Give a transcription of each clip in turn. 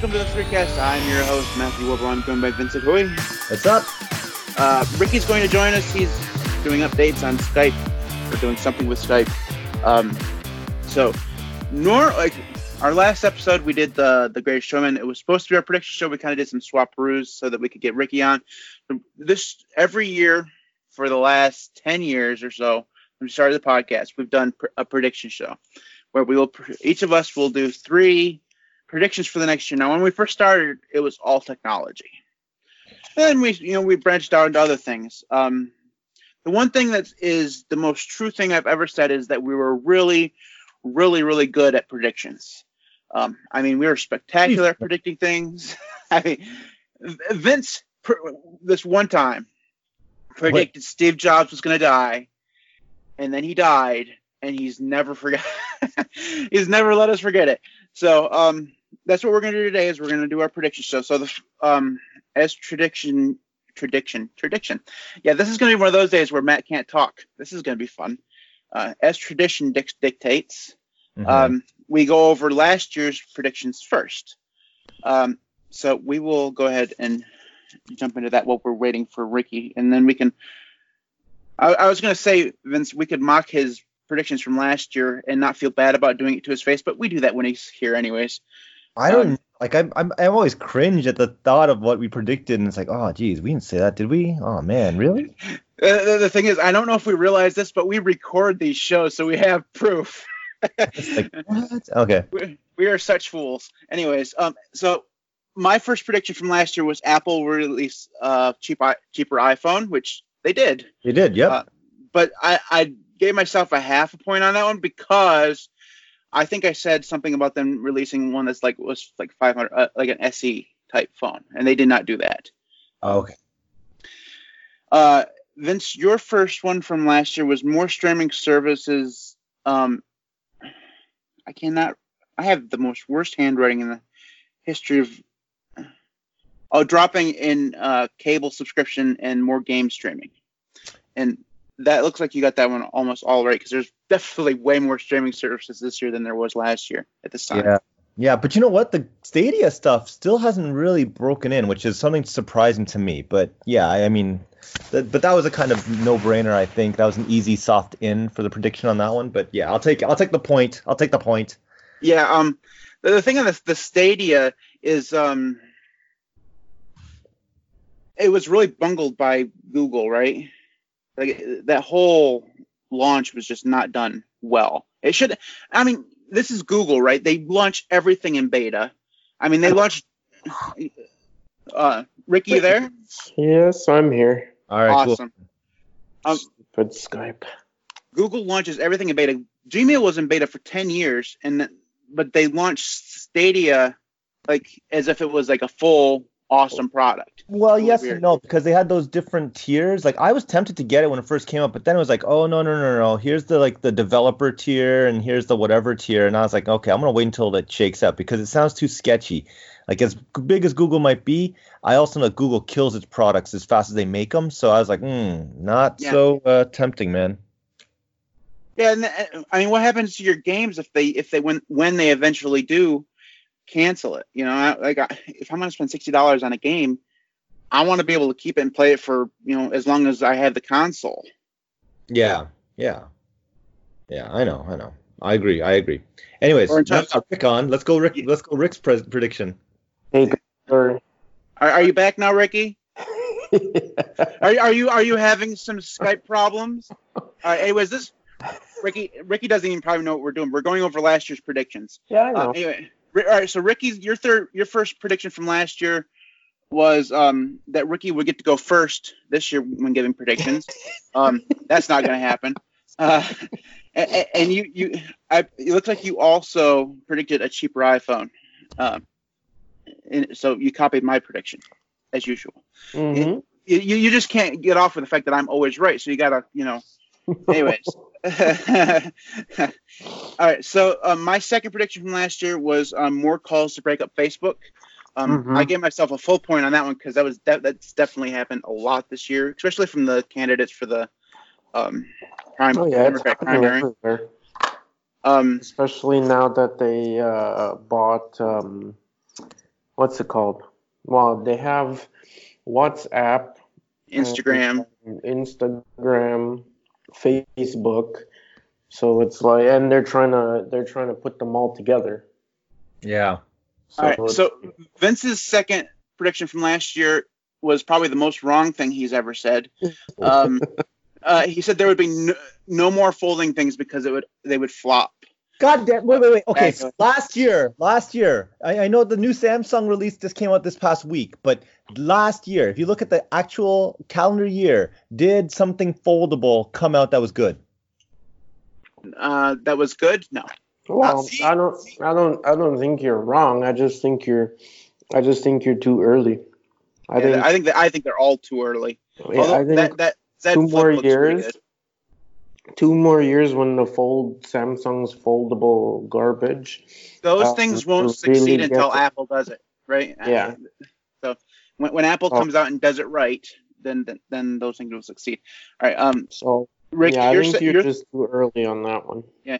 welcome to the Threecast. I'm your host, Matthew. I'm joined by Vincent Hoy. What's up? Uh, Ricky's going to join us. He's doing updates on Skype. We're doing something with Skype. Um, so, nor like our last episode, we did the the Greatest Showman. It was supposed to be our prediction show. We kind of did some swap-peroos so that we could get Ricky on. This every year for the last ten years or so, when we started the podcast, we've done pr- a prediction show where we will each of us will do three predictions for the next year. Now, when we first started, it was all technology. Then we, you know, we branched out into other things. Um, the one thing that is the most true thing I've ever said is that we were really, really, really good at predictions. Um, I mean, we were spectacular at predicting things. I mean, Vince, this one time, predicted Steve Jobs was going to die, and then he died, and he's never forgot. he's never let us forget it. So, um, that's what we're going to do today. Is we're going to do our prediction show. So the um, as tradition, tradition, tradition. Yeah, this is going to be one of those days where Matt can't talk. This is going to be fun. Uh, as tradition dic- dictates, mm-hmm. um, we go over last year's predictions first. Um, so we will go ahead and jump into that while we're waiting for Ricky, and then we can. I, I was going to say, Vince, we could mock his predictions from last year and not feel bad about doing it to his face, but we do that when he's here anyways. I don't like. I'm, I'm I'm always cringe at the thought of what we predicted, and it's like, oh, geez, we didn't say that, did we? Oh man, really? Uh, the thing is, I don't know if we realize this, but we record these shows, so we have proof. like, what? Okay. We, we are such fools. Anyways, um, so my first prediction from last year was Apple will release uh cheap cheaper iPhone, which they did. They did, yep. Uh, but I I gave myself a half a point on that one because I think I said something about them releasing one that's like was like 500, uh, like an SE type phone, and they did not do that. Oh, okay. Uh, Vince, your first one from last year was more streaming services. Um, I cannot. I have the most worst handwriting in the history of. Oh, dropping in uh, cable subscription and more game streaming, and that looks like you got that one almost all right because there's definitely way more streaming services this year than there was last year at this time. Yeah. Yeah, but you know what? The Stadia stuff still hasn't really broken in, which is something surprising to me. But yeah, I mean, but that was a kind of no-brainer. I think that was an easy soft in for the prediction on that one. But yeah, I'll take I'll take the point. I'll take the point. Yeah. Um, the, the thing on the, the Stadia is um, it was really bungled by Google, right? Like that whole launch was just not done well. It should. I mean, this is Google, right? They launch everything in beta. I mean, they launched. Uh, Ricky, you there? Yes, I'm here. All right, awesome. Cool. Um, Good Skype. Google launches everything in beta. Gmail was in beta for ten years, and but they launched Stadia like as if it was like a full awesome product. Well, yes weird. and no, because they had those different tiers. Like I was tempted to get it when it first came up, but then it was like, oh no no no no, here's the like the developer tier and here's the whatever tier, and I was like, okay, I'm gonna wait until that shakes out because it sounds too sketchy. Like as big as Google might be, I also know Google kills its products as fast as they make them. So I was like, hmm, not yeah. so uh, tempting, man. Yeah, and uh, I mean, what happens to your games if they if they when when they eventually do cancel it. You know, I, like if I'm going to spend sixty dollars on a game, I want to be able to keep it and play it for you know as long as I have the console. Yeah, yeah, yeah. I know, I know. I agree. I agree. Anyways, now Rick on. Let's go. Rick. Let's go. Rick's pre- prediction. Hey. Are, are you back now, Ricky? are, are you are you having some Skype problems? All right. Anyways, this Ricky Ricky doesn't even probably know what we're doing. We're going over last year's predictions. Yeah, I know. Uh, anyway, all right, so Ricky's your third, your first prediction from last year was um, that Ricky would get to go first this year when giving predictions. um, that's not going to happen. Uh, and, and, you, you, I, it looks like you also predicted a cheaper iPhone. Um, and so you copied my prediction as usual. Mm-hmm. You, you just can't get off with the fact that I'm always right. So you gotta, you know. Anyways, All right. So um, my second prediction from last year was um, more calls to break up Facebook. Um, mm-hmm. I gave myself a full point on that one because that was de- that's definitely happened a lot this year, especially from the candidates for the um, prime, oh, yeah, Democrat primary. Um, especially now that they uh, bought um, what's it called? Well, they have WhatsApp, Instagram. and Instagram, Facebook. So it's like, and they're trying to they're trying to put them all together. Yeah. So All right. So Vince's second prediction from last year was probably the most wrong thing he's ever said. Um, uh, he said there would be no, no more folding things because it would they would flop. God damn! Wait, wait, wait. Okay, so last year, last year, I, I know the new Samsung release just came out this past week, but last year, if you look at the actual calendar year, did something foldable come out that was good? Uh, that was good. No. well, see- I don't I don't I don't think you're wrong. I just think you're I just think you're too early. I Yeah, think I think that I think they're all too early. yeah, Although I think that that Z two more looks pretty years. Good. two more years when the fold Samsung's foldable garbage. Those uh, things will won't really succeed get until it. Apple does it, right? Yeah. So when, when Apple Oh. comes out and does it right, then then, then those things will succeed. All right. Um, So Ricky, yeah, I your, think se- you're just too early on that one. Yeah.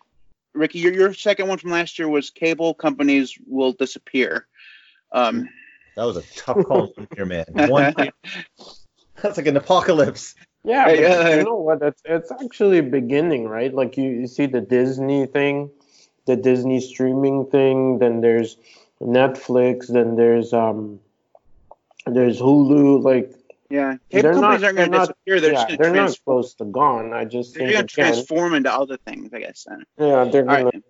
Ricky, your, your second one from last year was cable companies will disappear. Um, That was a tough call from here, man. One, that's like an apocalypse. Yeah, Hey, but uh, you know what? It's it's actually beginning, right? Like you, you see the Disney thing, the Disney streaming thing. Then there's Netflix. Then there's um, there's Hulu. Like yeah, They're cable companies not- aren't going to not- disappear. They're yeah, just going they're to not trans- close to gone. I just they're going to transform into other things, I guess. Then. yeah, they're gonna right.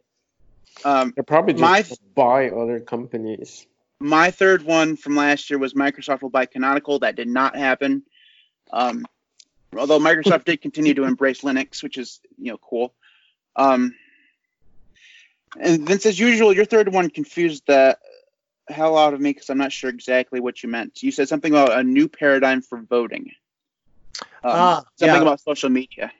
Um, they're probably just my- gonna buy other companies. my third one from last year was Microsoft will buy Canonical. That did not happen. Um, although Microsoft did continue to embrace Linux, which is you know cool. Um, and Vince, as usual, your third one confused the hell out of me because I'm not sure exactly what you meant. You said something about a new paradigm for voting. Um, Ah, something yeah. about social media.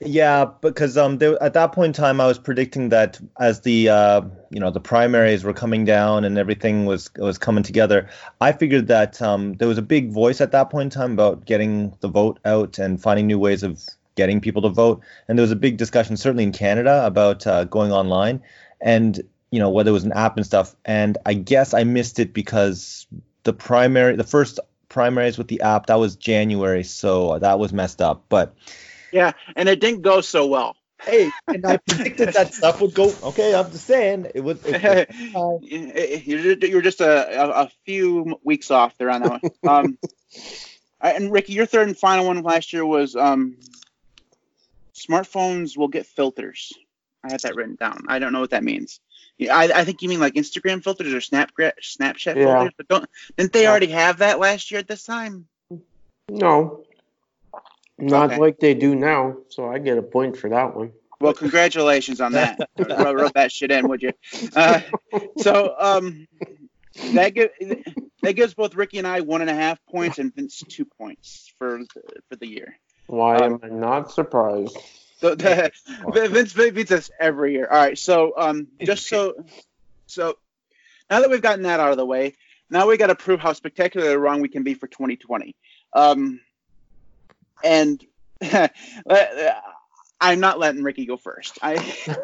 Yeah, because um, there, at that point in time, I was predicting that as the uh, you know the primaries were coming down and everything was was coming together, I figured that um, there was a big voice at that point in time about getting the vote out and finding new ways of getting people to vote. And there was a big discussion, certainly in Canada, about uh, going online and you know whether it was an app and stuff. And I guess I missed it because the primary, the first primaries with the app, that was January, so that was messed up. But Yeah, and it didn't go so well. hey, and I predicted that stuff would go. Okay, I'm just saying it would. It, it- you're you're just a, a, a few weeks off there on that one. Um, all right, and Ricky, your third and final one last year was um, smartphones will get filters. I had that written down. I don't know what that means. Yeah, I, I think you mean like Instagram filters or Snapchat Snapchat Yeah. filters, but don't didn't they Yeah. already have that last year at this time? No, not Okay. like they do now. So I get a point for that one. Well, congratulations on that. wrote, wrote that shit in, would you? Uh, so um, that give, that gives both Ricky and I one and a half points and Vince two points for for the year. Why Um, am I not surprised? So the, Vince beats us every year. All right, so um, just so so now that we've gotten that out of the way, now we got to prove how spectacularly wrong we can be for 2020. Um, and I'm not letting Ricky go first. I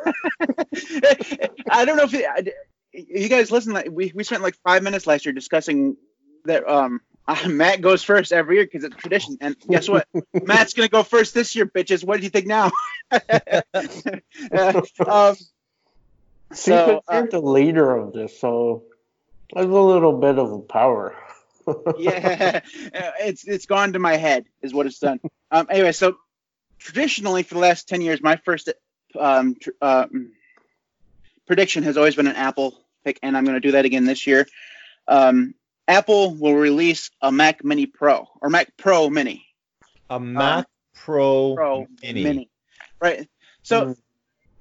I don't know if it, you guys listen. Like, we we spent like five minutes last year discussing that um Matt goes first every year because it's tradition. And guess what? Matt's gonna go first this year, bitches. What do you think now? Uh, um, See, so, but you're the leader of this, so there's a little bit of power. Yeah, uh, it's it's gone to my head is what it's done. Um, anyway, so traditionally for the last ten years, my first um, tr- um, prediction has always been an Apple pick, and I'm going to do that again this year. Um, Apple will release a Mac Mini Pro or Mac Pro Mini. a Mac Pro, Pro Mini. right? So. Mm.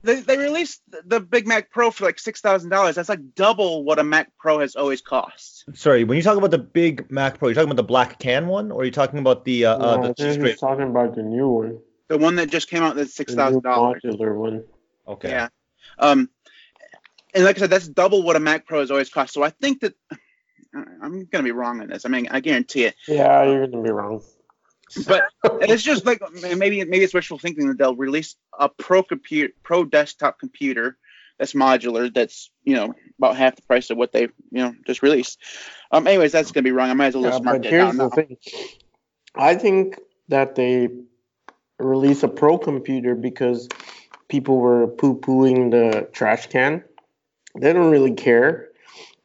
They, they released the- the Big Mac Pro for like six thousand dollars. That's like double what a Mac Pro has always cost. Sorry, when you talk about the big Mac Pro, you're talking about the black can one, or are you talking about the uh, No, uh I the think straight? he's talking about the new one, The one that just came out that's six the new dollars. modular one. Okay. Yeah. Um, and like I said, that's double what a Mac Pro has always cost. So I think that I'm gonna be wrong on this. I mean, I guarantee it. Yeah, you're gonna be wrong. But it's just like maybe maybe it's wishful thinking that they'll release a pro computer, pro desktop computer that's modular. That's you know about half the price of what they you know just released. Um, anyways, that's gonna be wrong. I might as well Yeah, just mark that here's down the now. thing. I think that they release a pro computer because people were poo-pooing the trash can. They don't really care,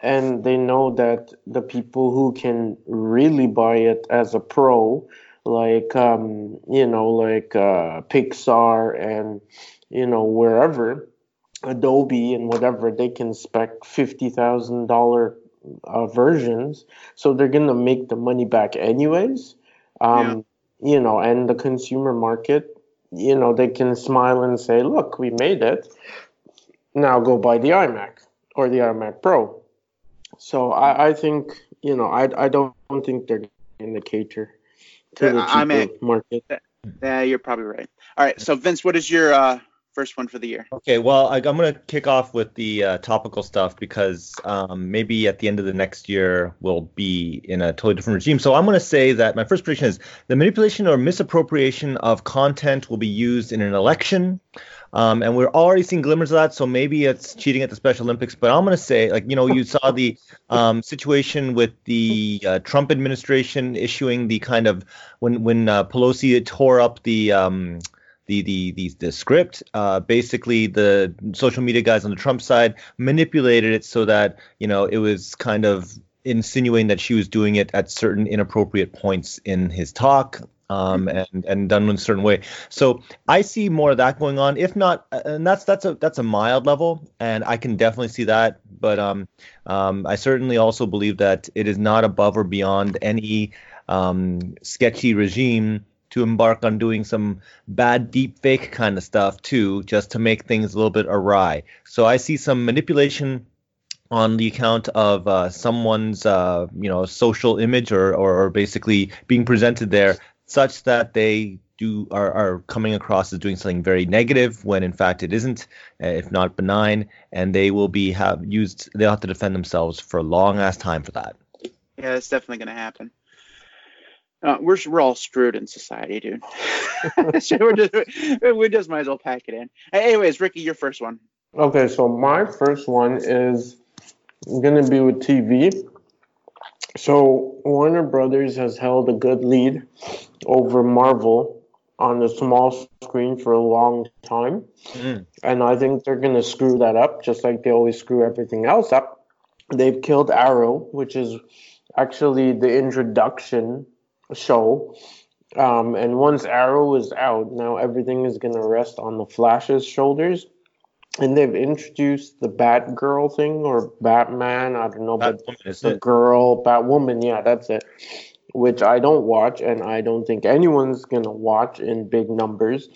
and they know that the people who can really buy it as a pro, like um, you know, like uh, Pixar and you know wherever, Adobe and whatever, they can spec fifty thousand dollar uh, versions, so they're gonna make the money back anyways. Um, You know, and the consumer market, you know, they can smile and say, "Look, we made it. Now go buy the iMac or the iMac Pro." So I, I think, you know, I, I don't think they're gonna cater to the Yeah, cheaper iMac. market. Yeah, you're probably right. All right, so Vince, what is your uh, first one for the year? Okay, well, I, I'm going to kick off with the uh, topical stuff because um, maybe at the end of the next year we'll be in a totally different regime. So I'm going to say that my first prediction is the manipulation or misappropriation of content will be used in an election. Um, and we're already seeing glimmers of that, so maybe it's cheating at the Special Olympics. But I'm going to say, like, you know, you saw the um, situation with the uh, Trump administration issuing the kind of when when uh, Pelosi tore up the um, the the the, the script. Uh, basically, the social media guys on the Trump side manipulated it so that you know it was kind of insinuating that she was doing it at certain inappropriate points in his talk. Um, and and done in a certain way. So I see more of that going on. If not, and that's that's a that's a mild level, and I can definitely see that. But um, um, I certainly also believe that it is not above or beyond any um, sketchy regime to embark on doing some bad deep fake kind of stuff too, just to make things a little bit awry. So I see some manipulation on the account of uh, someone's uh, you know social image or, or or basically being presented there such that they do are, are coming across as doing something very negative when in fact it isn't uh, if not benign and they will be have used they'll have to defend themselves for a long ass time for that Yeah, that's definitely gonna happen. Uh, we're we're all screwed in society, dude. so we're just we just might as well pack it in. Anyways, Ricky, your first one. Okay, so my first one is gonna be with TV. So Warner Brothers has held a good lead over Marvel on the small screen for a long time, Mm. and I think they're gonna screw that up, just like they always screw everything else up. They've killed Arrow, which is actually the introduction show. Um, and once Arrow is out, now everything is going to rest on the Flash's shoulders. And they've introduced the Batgirl thing or Batman, I don't know, but the it? girl, Batwoman, yeah, that's it. Which I don't watch, and I don't think anyone's gonna watch in big numbers.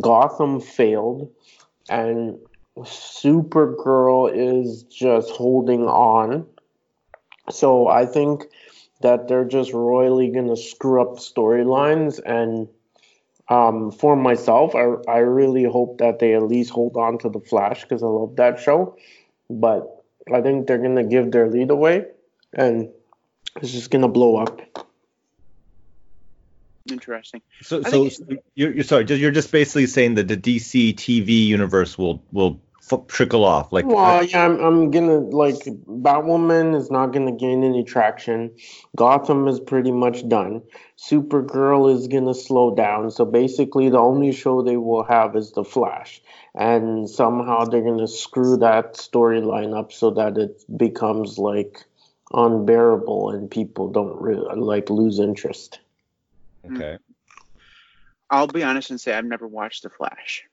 Gotham failed, and Supergirl is just holding on. So I think that they're just royally gonna screw up storylines and um, for myself, I, I really hope that they at least hold on to the Flash because I love that show. But I think they're gonna give their lead away, and it's just gonna blow up. Interesting. So, I so you're, you're sorry. You're just basically saying that the DC TV universe will will f- trickle off. Like, Well, yeah, I'm, I'm gonna like Batwoman is not gonna gain any traction. Gotham is pretty much done. Supergirl is gonna slow down. So basically, the only show they will have is the Flash, and somehow they're gonna screw that storyline up so that it becomes like unbearable and people don't really like lose interest. Hmm. okay. I'll be honest and say I've never watched The Flash.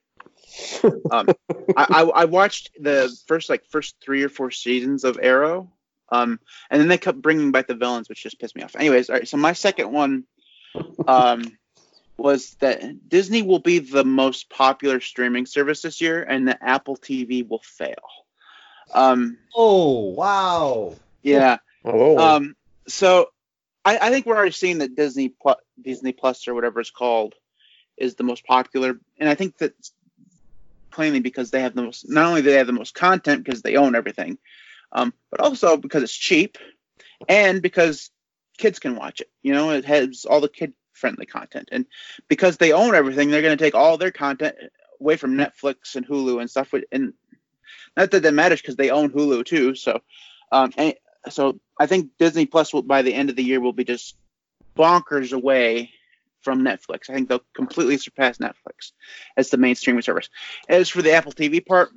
um, I, I, I watched the first like first three or four seasons of Arrow, um, and then they kept bringing back the villains, which just pissed me off. Anyways, all right. So my second one um, was that Disney will be the most popular streaming service this year, and that Apple TV will fail. Um, Oh wow. yeah. Oh, Um, so I, I think we're already seeing that Disney Plus, Disney Plus or whatever it's called is the most popular, and I think that's plainly because they have the most. Not only do they have the most content because they own everything, um, but also because it's cheap, and because kids can watch it. You know, it has all the kid-friendly content, and because they own everything, they're going to take all their content away from Netflix and Hulu and stuff. And Not that that matters because they own Hulu too. So, um, and, so I think Disney Plus will by the end of the year will be just bonkers away from Netflix. I think they'll completely surpass Netflix as the main streaming service. As for the Apple TV part,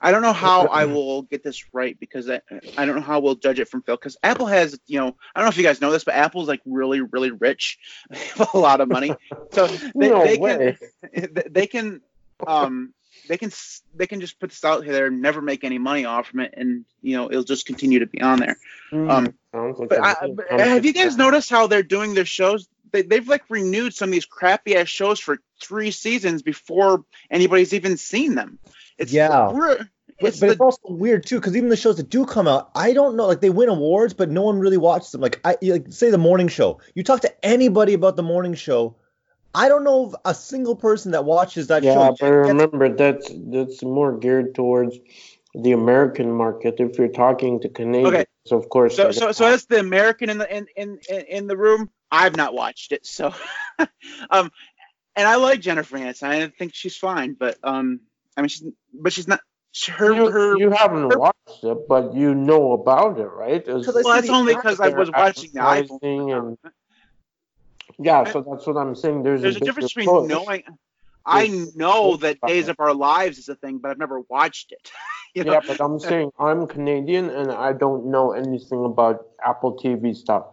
I don't know how I will get this right because I, I don't know how we'll judge it from Phil because Apple has you know I don't know if you guys know this but Apple's like really really rich, they have a lot of money, so they, No they way. can they can um they can they can just put this out there and never make any money off from it and you know it'll just continue to be on there. Um, like I, have you guys noticed how they're doing their shows? They, they've like renewed some of these crappy ass shows for three seasons before anybody's even seen them. It's Yeah. we're- But, it's but the- it's also weird too, because even the shows that do come out, I don't know. Like they win awards, but no one really watches them. Like I like say the morning show. You talk to anybody about the morning show, I don't know of a single person that watches that Yeah, show. but remember that's that's more geared towards the American market. If you're talking to Canadians, of course. so they're so so that's the American in the in in in in the room. I've not watched it, so um, and I like Jennifer Aniston. I think she's fine, but um, I mean she's but she's not her you, her. you haven't her- watched it, but you know about it, right? It's- 'Cause I well, that's only because I was watching the iPhone. and yeah, so that's what I'm saying. There's, There's a bigger difference between push. knowing. I know that Days of Our Lives is a thing, but I've never watched it. you know? Yeah, but I'm saying I'm Canadian and I don't know anything about Apple TV stuff.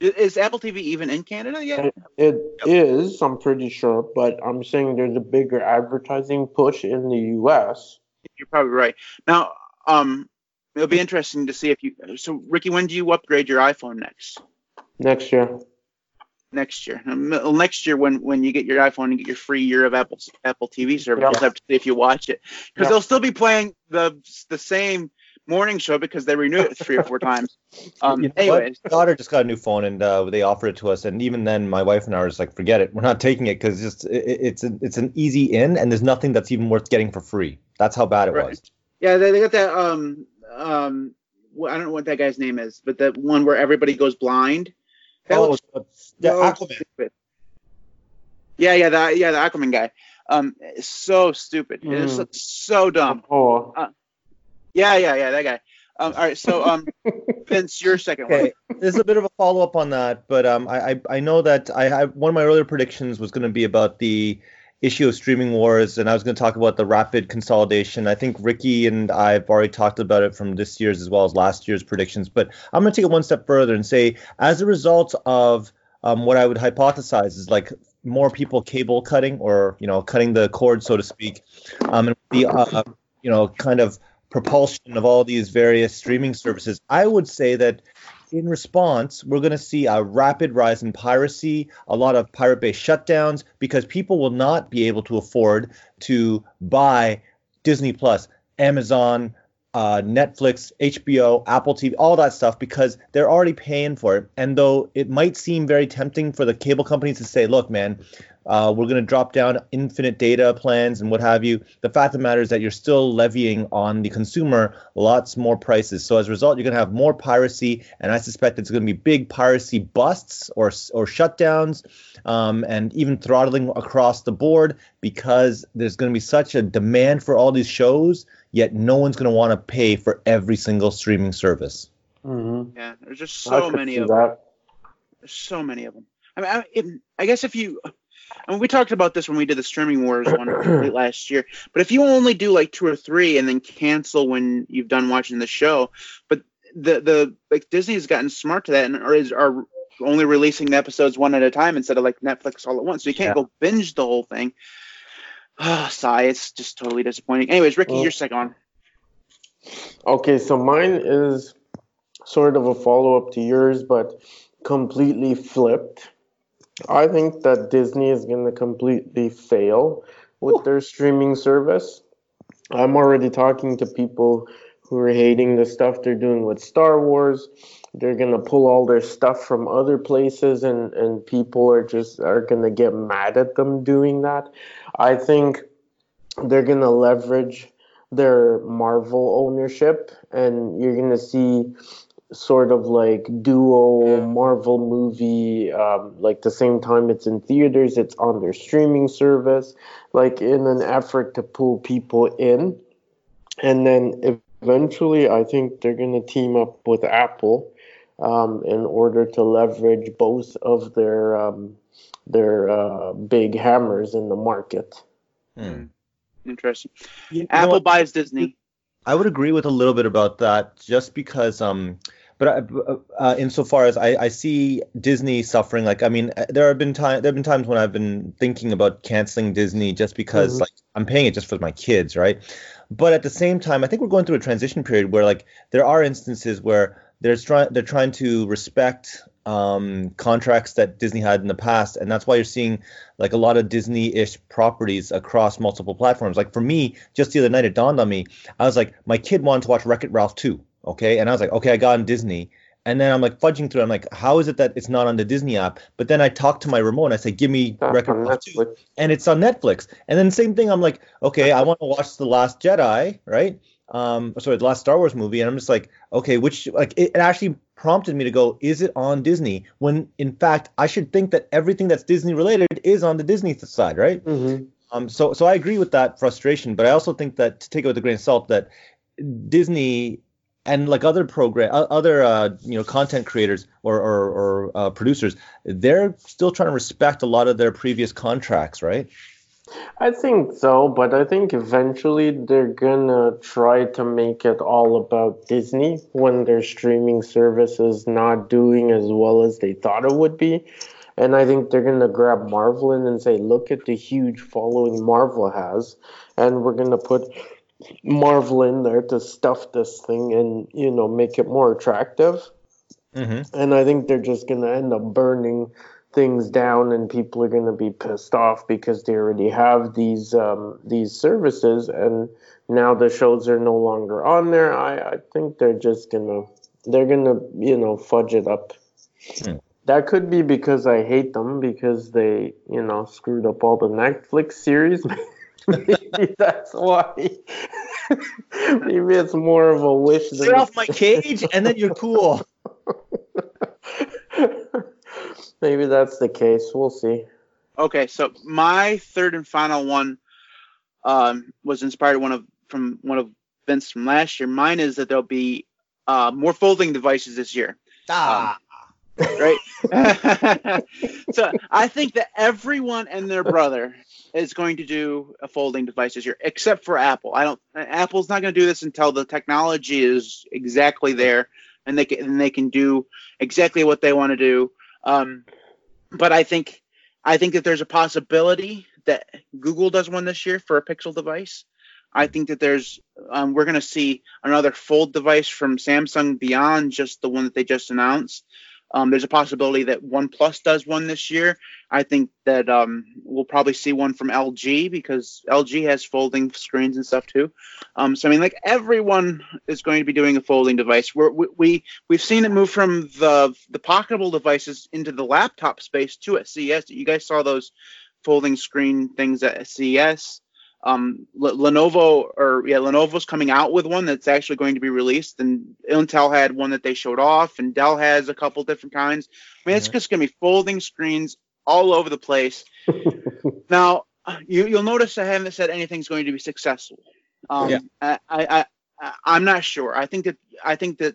Is Apple TV even in Canada yet? It, is, I'm pretty sure, but I'm saying there's a bigger advertising push in the U.S. You're probably right. Now, um, it'll be interesting to see if you. So, Ricky, when do you upgrade your iPhone next? next year. Next year. Um, Next year, when when you get your iPhone and get your free year of Apple Apple TV service, Yeah. you'll have to see if you watch it because Yeah. they'll still be playing the the same morning show because they renew it three or four times. Um, You know what? anyways, My daughter just got a new phone and uh, they offered it to us, and even then, my wife and I were just like, forget it, we're not taking it because just it, it's a, it's an easy in, and there's nothing that's even worth getting for free. That's how bad it Right. was. Yeah, they, they got that. Um, um, wh- I don't know what that guy's name is, but that one where everybody goes blind. That Oh, looks it's- yeah, so Aquaman. stupid. Yeah, yeah, the yeah the Aquaman guy. Um, so stupid. It just Mm. looks so dumb. Oh, Yeah, yeah, yeah, that guy. Um, all right, so um, Vince, your second one. This is a bit of a follow up on that, but um, I, I I know that I have one of my earlier predictions was going to be about the issue of streaming wars, and I was going to talk about the rapid consolidation. I think Ricky and I've already talked about it from this year's as well as last year's predictions, but I'm going to take it one step further and say, as a result of um, what I would hypothesize is like more people cable cutting or you know cutting the cord, so to speak, um, and the uh, you know kind of propulsion of all these various streaming services, I would say that in response, we're going to see a rapid rise in piracy, a lot of pirate based shutdowns, because people will not be able to afford to buy Disney Plus, Amazon, uh, Netflix, HBO, Apple TV, all that stuff because they're already paying for it. And though it might seem very tempting for the cable companies to say, look, man, uh, we're going to drop down infinite data plans and what have you. The fact of the matter is that you're still levying on the consumer lots more prices. So as a result, you're going to have more piracy, and I suspect it's going to be big piracy busts or or shutdowns, um, and even throttling across the board because there's going to be such a demand for all these shows. Yet no one's going to want to pay for every single streaming service. mhm. Yeah, there's just so many see of them. that. There's so many of them. I mean, I, it, I guess if you, I mean, we talked about this when we did the streaming wars one last year. But if you only do like two or three and then cancel when you've done watching the show, but the the like Disney has gotten smart to that and or is are only releasing the episodes one at a time instead of like Netflix all at once. So you can't Yeah. go binge the whole thing. Ah, sigh. It's just totally disappointing. Anyways, Ricky, Well- your second one. Okay, so mine is sort of a follow up to yours, but completely flipped. I think that Disney is going to completely fail with their streaming service. I'm already talking to people who are hating the stuff they're doing with Star Wars. They're going to pull all their stuff from other places and, and people are just are going to get mad at them doing that. I think they're going to leverage their Marvel ownership, and you're gonna see sort of like duo Marvel movie, um, like the same time it's in theaters, it's on their streaming service, like in an effort to pull people in. and then eventually, I think they're going to team up with Apple um, in order to leverage both of their um, their uh, big hammers in the market. Hmm. Interesting. You Apple what? buys Disney. I would agree with a little bit about that, just because, um, but I, uh, insofar as I, I see Disney suffering, like I mean, uh, there have been time, there have been times when I've been thinking about canceling Disney just because, Mhm. like, I'm paying it just for my kids, right? But at the same time, I think we're going through a transition period where, like, there are instances where they're trying, they're trying to respect um, contracts that Disney had in the past, and that's why you're seeing like a lot of Disney-ish properties across multiple platforms. Like for me, just the other night, it dawned on me. I was like, my kid wanted to watch Wreck-It Ralph 2, okay, and I was like, okay, I got on Disney. And then I'm like fudging through. I'm like, how is it that it's not on the Disney app? But then I talk to my remote and I say, give me That's on 2 and it's on Netflix. And then same thing, I'm like, okay, I want to watch the Last Jedi, right? Um, sorry, the last Star Wars movie, and I'm just like, okay, which like it, it actually prompted me to go, is it on Disney? When in fact, I should think that everything that's Disney related is on the Disney side, right? Mhm. Um, so so I agree with that frustration, but I also think that to take it with a grain of salt, that Disney and like other program, other uh, you know content creators or or, or uh, producers, they're still trying to respect a lot of their previous contracts, right? I think so, but I think eventually they're gonna try to make it all about Disney when their streaming service is not doing as well as they thought it would be. And I think they're gonna grab Marvel and say, look at the huge following Marvel has, and we're gonna put Marvel in there to stuff this thing and you know make it more attractive Mm-hmm. and I think they're just gonna end up burning things down, and people are gonna be pissed off because they already have these um, these services, and now the shows are no longer on there. I, I think they're just gonna they're gonna you know fudge it up. Hmm. That could be because I hate them because they you know screwed up all the Netflix series. Maybe that's why. Maybe it's more of a wish Get than off my cage, and then you're cool. Maybe that's the case. We'll see. Okay, so my third and final one um, was inspired one of from one of Vince from last year. Mine is that there'll be uh, more folding devices this year. Ah. Right? so I think that everyone and their brother is going to do a folding device this year, except for Apple. I don't. Apple's not going to do this until the technology is exactly there, and they can and they can do exactly what they want to do. Um, but I think I think that there's a possibility that Google does one this year for a Pixel device. I think that there's um, we're going to see another fold device from Samsung beyond just the one that they just announced. Um, there's a possibility that OnePlus does one this year. I think that um, we'll probably see one from LG because LG has folding screens and stuff too. Um, so I mean, like everyone is going to be doing a folding device. We're, we we we've seen it move from the the pocketable devices into the laptop space too at CES. You guys saw those folding screen things at CES um, L- Lenovo or yeah, Lenovo's coming out with one that's actually going to be released, and Intel had one that they showed off, and Dell has a couple different kinds. I mean, it's just going to be folding screens all over the place. Now, you, you'll notice I haven't said anything's going to be successful. Um, Yeah. I, I, I, I'm not sure. I think that I think that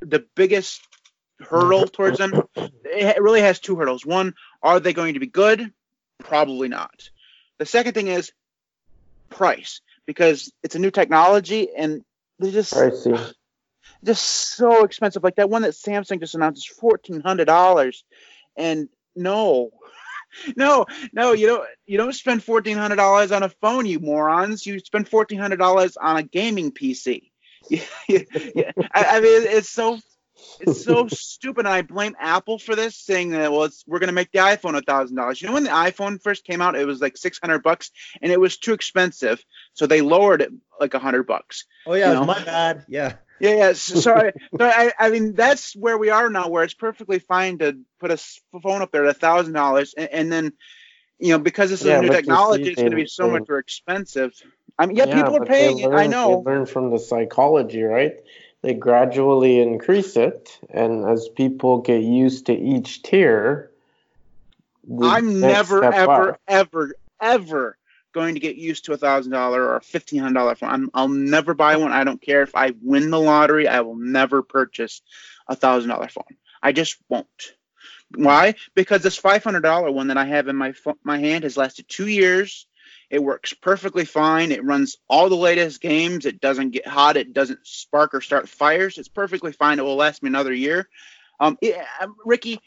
the biggest hurdle towards them it really has two hurdles. One, are they going to be good? Probably not. The second thing is price because it's a new technology and they're just just so expensive. Like that one that Samsung just announced is fourteen hundred dollars, and no, no, no, you don't you don't spend fourteen hundred dollars on a phone, you morons. You spend fourteen hundred dollars on a gaming PC. yeah, I, I mean it's so it's so stupid. And I blame Apple for this, saying that well, it's, we're going to make the iPhone a thousand dollars. You know, when the iPhone first came out, it was like six hundred bucks, and it was too expensive, so they lowered it like a hundred bucks. Oh yeah, You know? my bad. Yeah. Yeah, yeah. So, so I, I, I mean, that's where we are now, where it's perfectly fine to put a phone up there at a thousand dollars, and and then, you know, because this is Yeah, a new technology, it's going to be so much more expensive. I mean, yeah, people are but they paying it. I know. They learn from the psychology, right? They gradually increase it, and as people get used to each tier, I'm never, ever, up- ever, ever going to get used to a thousand dollar or a fifteen hundred dollar phone. I'm, I'll never buy one. I don't care if I win the lottery. I will never purchase a thousand dollar phone. I just won't. Why? Because this five hundred dollar one that I have in my my hand has lasted two years. It works perfectly fine. It runs all the latest games. It doesn't get hot. It doesn't spark or start fires. It's perfectly fine. It will last me another year. Um, yeah, Ricky,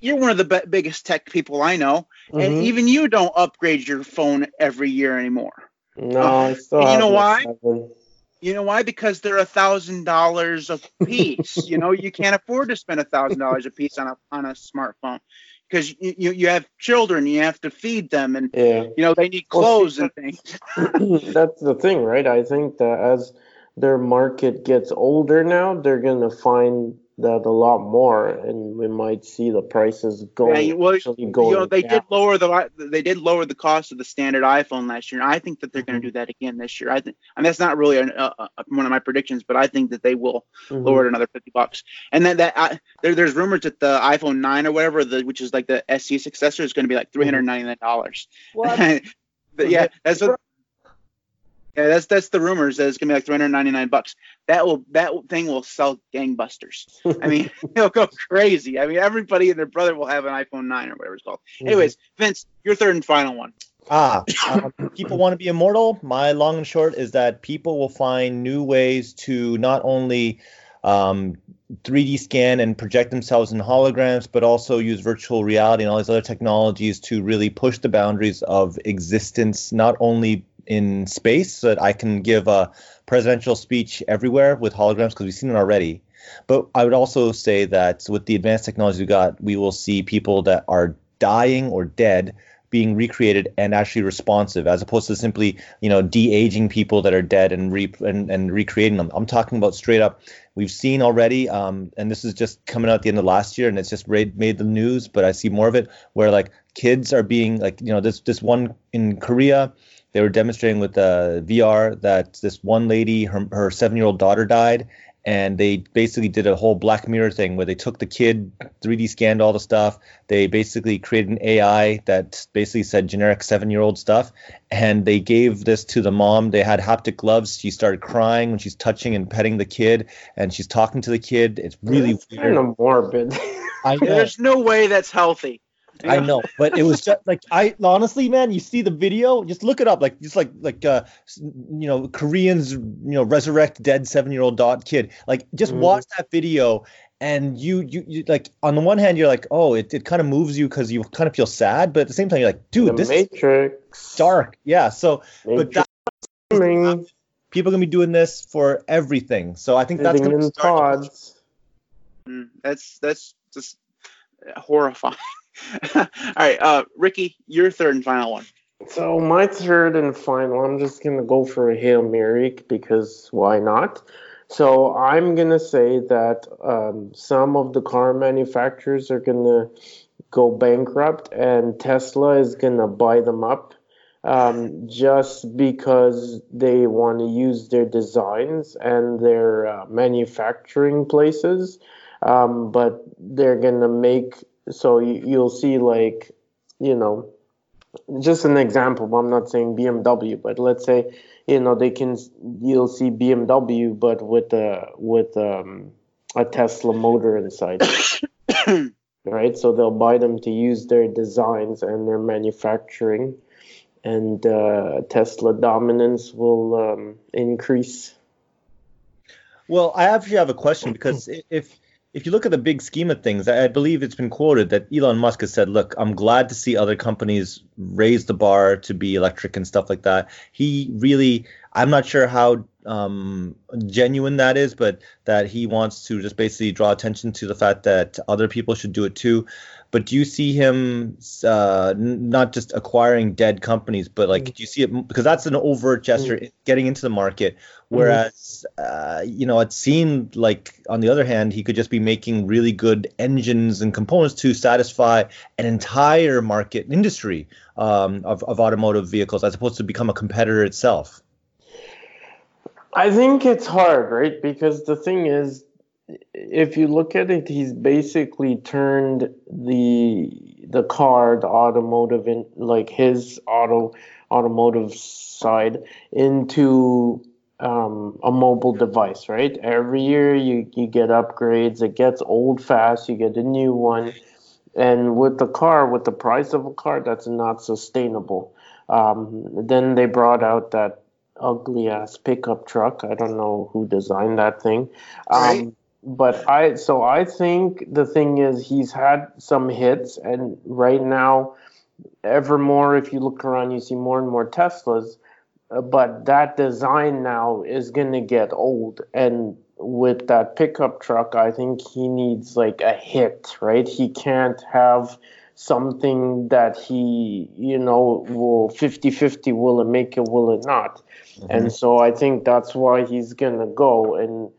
you're one of the biggest tech people I know, and Mhm. even you don't upgrade your phone every year anymore. No, And you know why? seven. You know why? Because they're a thousand dollars a piece. you know, you can't afford to spend a thousand dollars a piece on a on a smartphone because you, you you have children, you have to feed them, and Yeah. you know they need clothes see, and things. That's the thing, right? I think that as their market gets older now, they're gonna find that a lot more, and we might see the prices going Yeah, well, actually going you know they down. did lower the they did lower the cost of the standard iPhone last year. and I think that they're Mm-hmm. going to do that again this year. I think, and that's not really an, uh, uh, one of my predictions, but I think that they will Mhm. lower it another fifty bucks. And then that I, there, there's rumors that the iPhone nine or whatever, the which is like the SE successor, is going to be like three hundred ninety nine dollars. but yeah, that's what. Yeah, that's that's the rumors that it's gonna be like 399 bucks. That will that thing will sell gangbusters. I mean, it'll go crazy. I mean, everybody and their brother will have an iPhone 9 or whatever it's called. Mhm. Anyways, Vince, your third and final one. Ah, um, people want to be immortal. My long and short is that people will find new ways to not only um, 3D scan and project themselves in holograms, but also use virtual reality and all these other technologies to really push the boundaries of existence, not only in space, so that I can give a presidential speech everywhere with holograms because we've seen it already. But I would also say that with the advanced technology we got, we will see people that are dying or dead being recreated and actually responsive as opposed to simply you know de-aging people that are dead and re and, and recreating them i'm talking about straight up we've seen already um, and this is just coming out at the end of last year and it's just made, made the news but i see more of it where like kids are being like you know this this one in korea they were demonstrating with uh, vr that this one lady her, her seven year old daughter died and they basically did a whole Black Mirror thing where they took the kid, 3D scanned all the stuff. They basically created an AI that basically said generic seven year old stuff, and they gave this to the mom. They had haptic gloves. She started crying when she's touching and petting the kid, and she's talking to the kid. It's really That's weird. kind of morbid. I. There's no way that's healthy. I know, but it was just like I honestly, man, you see the video, just look it up, like just like like uh, you know, Koreans, you know, resurrect dead seven year old dot kid. Like just Mhm. watch that video, and you, you you like on the one hand, you're like, oh, it, it kind of moves you because you kind of feel sad, but at the same time, you're like, dude, the this is Matrix. dark, yeah. So, but Matrix that, coming, people are gonna be doing this for everything. So I think that's gonna in start. Mm, that's that's just horrifying. All right, uh, Ricky, your third and final one. So my third and final, I'm just gonna go for a hail mary because why not? So I'm gonna say that um, some of the car manufacturers are gonna go bankrupt, and Tesla is gonna buy them up, um, just because they want to use their designs and their uh, manufacturing places. Um, but they're gonna make so you, you'll see like you know just an example. I'm not saying bmw but let's say you know they can you'll see bmw but with a with um, a tesla motor inside right? So they'll buy them to use their designs and their manufacturing and uh, tesla dominance will um, increase. Well, I actually have a question because if if you look at the big scheme of things, I believe it's been quoted that Elon Musk has said, "Look, I'm glad to see other companies raise the bar to be electric and stuff like that." He really, I'm not sure how um, genuine that is, but that he wants to just basically draw attention to the fact that other people should do it too. But do you see him uh, n- not just acquiring dead companies, but like, do you see it because that's an overt gesture getting into the market? Whereas, uh, you know, it seemed like on the other hand, he could just be making really good engines and components to satisfy an entire market industry um, of, of automotive vehicles, as opposed to become a competitor itself. I think it's hard, right? Because the thing is, if you look at it, he's basically turned the the car, the automotive, in like his auto automotive side into um, a mobile device, right? Every year you, you get upgrades, it gets old fast, you get a new one. And with the car, with the price of a car, that's not sustainable. Um, then they brought out that ugly ass pickup truck. I don't know who designed that thing. Um, Right. But I, so I think the thing is he's had some hits, and right now, ever more, if you look around, you see more and more Teslas. Uh, but that design now is going to get old. And with that pickup truck, I think he needs like a hit, right? He can't have something that he, you know, will 50 50 will it make it, will it not? And so I think that's why he's going to go. And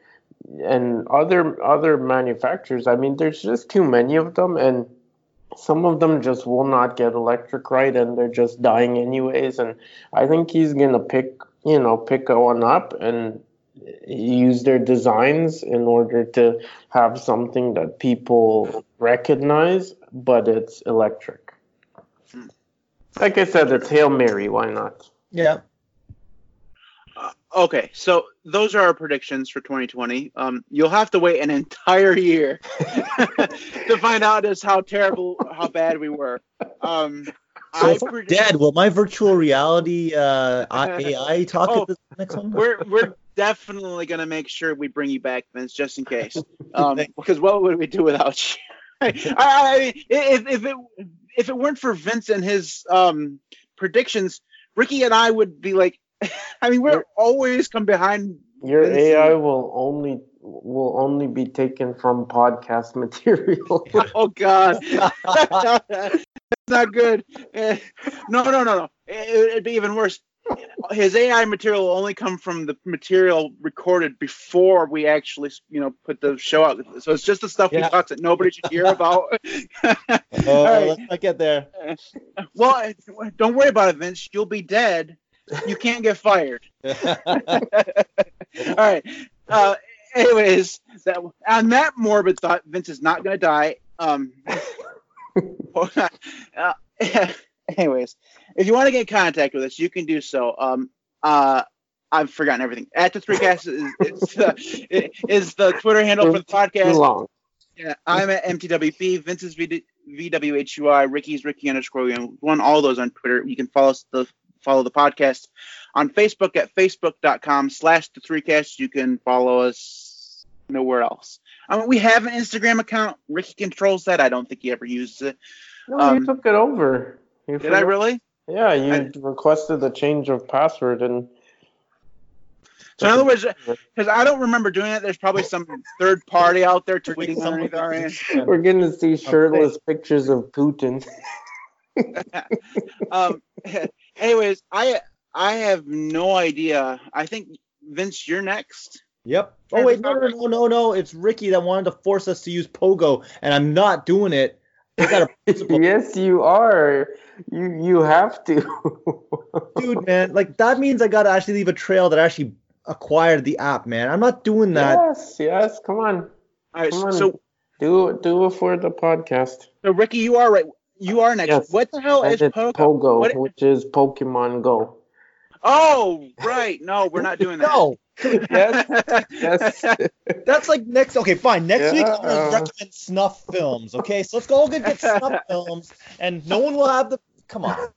and other other manufacturers, I mean, there's just too many of them. And some of them just will not get electric right and they're just dying anyways and i think he's going to pick you know pick one up and use their designs in order to have something that people recognize but it's electric hmm. like i said it's hail mary why not Yeah. Uh, okay, so those are our predictions for 2020. Um, you'll have to wait an entire year to find out just how terrible, how bad we were. Um, So if I'm predict- dead, will my virtual reality uh, I- AI talk Oh, at this next one? we're we're definitely gonna make sure we bring you back, Vince, just in case. Um, because what would we do without you? I, I mean, if if it if it weren't for Vince and his um predictions, Ricky and I would be like, I mean, we're You're- always come behind. your Vince- ai will only will only be taken from podcast material Oh God, that's not good. Eh, No, no, no, no. Eh, it, it'd be even worse. His AI material will only come from the material recorded before we actually, you know, put the show out. So it's just the stuff Yeah. he talks that nobody should hear about. Oh, All right. let's not get there. Well, eh, don't worry about it, Vince. You'll be dead. You can't get fired. All right. Uh, anyways, that on that morbid thought, Vince is not going to die. Um, uh, anyways, if you want to get in contact with us, you can do so. Um, uh, I've forgotten everything. At the three cast is, is, the, is the Twitter handle for the podcast. long Yeah, I'm at MTWP. Vince's VWHUI. Ricky's Ricky underscore one. All those on Twitter. You can follow us the follow the podcast on Facebook at facebook.com slash the three cast. You can follow us nowhere else. I mean, we have an Instagram account. Ricky controls that. I don't think he ever uses it. no Um, you took it over You Did I really? Yeah, you I- requested the change of password and So in other words, because I don't remember doing it, there's probably some third party out there tweeting underneath our end. we're gonna see shirtless pictures of Putin. um, anyways, I I have no idea. I think Vince, you're next. Yep. Oh wait, no, no, no, no, no. It's Ricky that wanted to force us to use Pogo, and I'm not doing it. Got a principle, yes, you are. You you have to. dude, man. Like that means I gotta actually leave a trail that actually acquired the app, man. I'm not doing that. Yes, yes. Come on, All right, Come on. so do. Do it for the podcast. so Ricky, you are right. You are next. Yes. What the hell And is it's Pogo? Pogo, What- which is Pokemon Go. Oh, right. No, we're not doing that. No, Yes, yes. that's like next. Okay, fine. Next week I'm gonna recommend snuff films. Okay, so let's go get, get snuff films, and no one will have the. Come on. All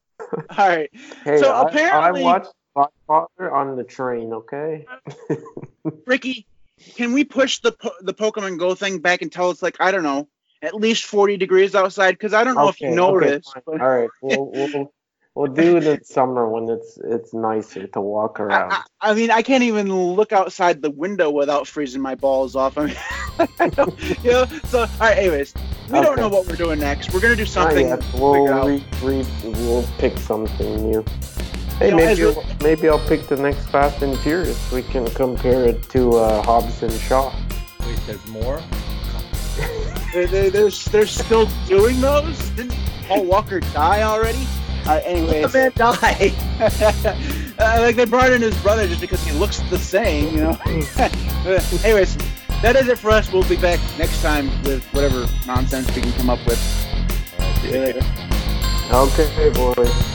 right. Hey, So I, apparently- I watched Godfather on the train. Okay. Ricky, can we push the po- the Pokemon Go thing back until it's like I don't know, at least 40 degrees outside? Because I don't know if you noticed. okay, but- All right, we'll, we'll we'll do it in summer when it's it's nicer to walk around. I, I mean, I can't even look outside the window without freezing my balls off. I mean, I you know. So, all right. Anyways, we don't know what we're doing next. We're gonna do something. yet. figure We'll re, re, we'll pick something new. Hey, You know, as maybe a- maybe I'll pick the next Fast and Furious. We can compare it to uh, Hobbs and Shaw. Wait, there's more. They're, they're, they're, they're still doing those. Didn't Paul Walker die already? Uh, The man died. uh, like they brought in his brother just because he looks the same, you know. Uh, anyways, that is it for us. We'll be back next time with whatever nonsense we can come up with. See you later. Okay, boys.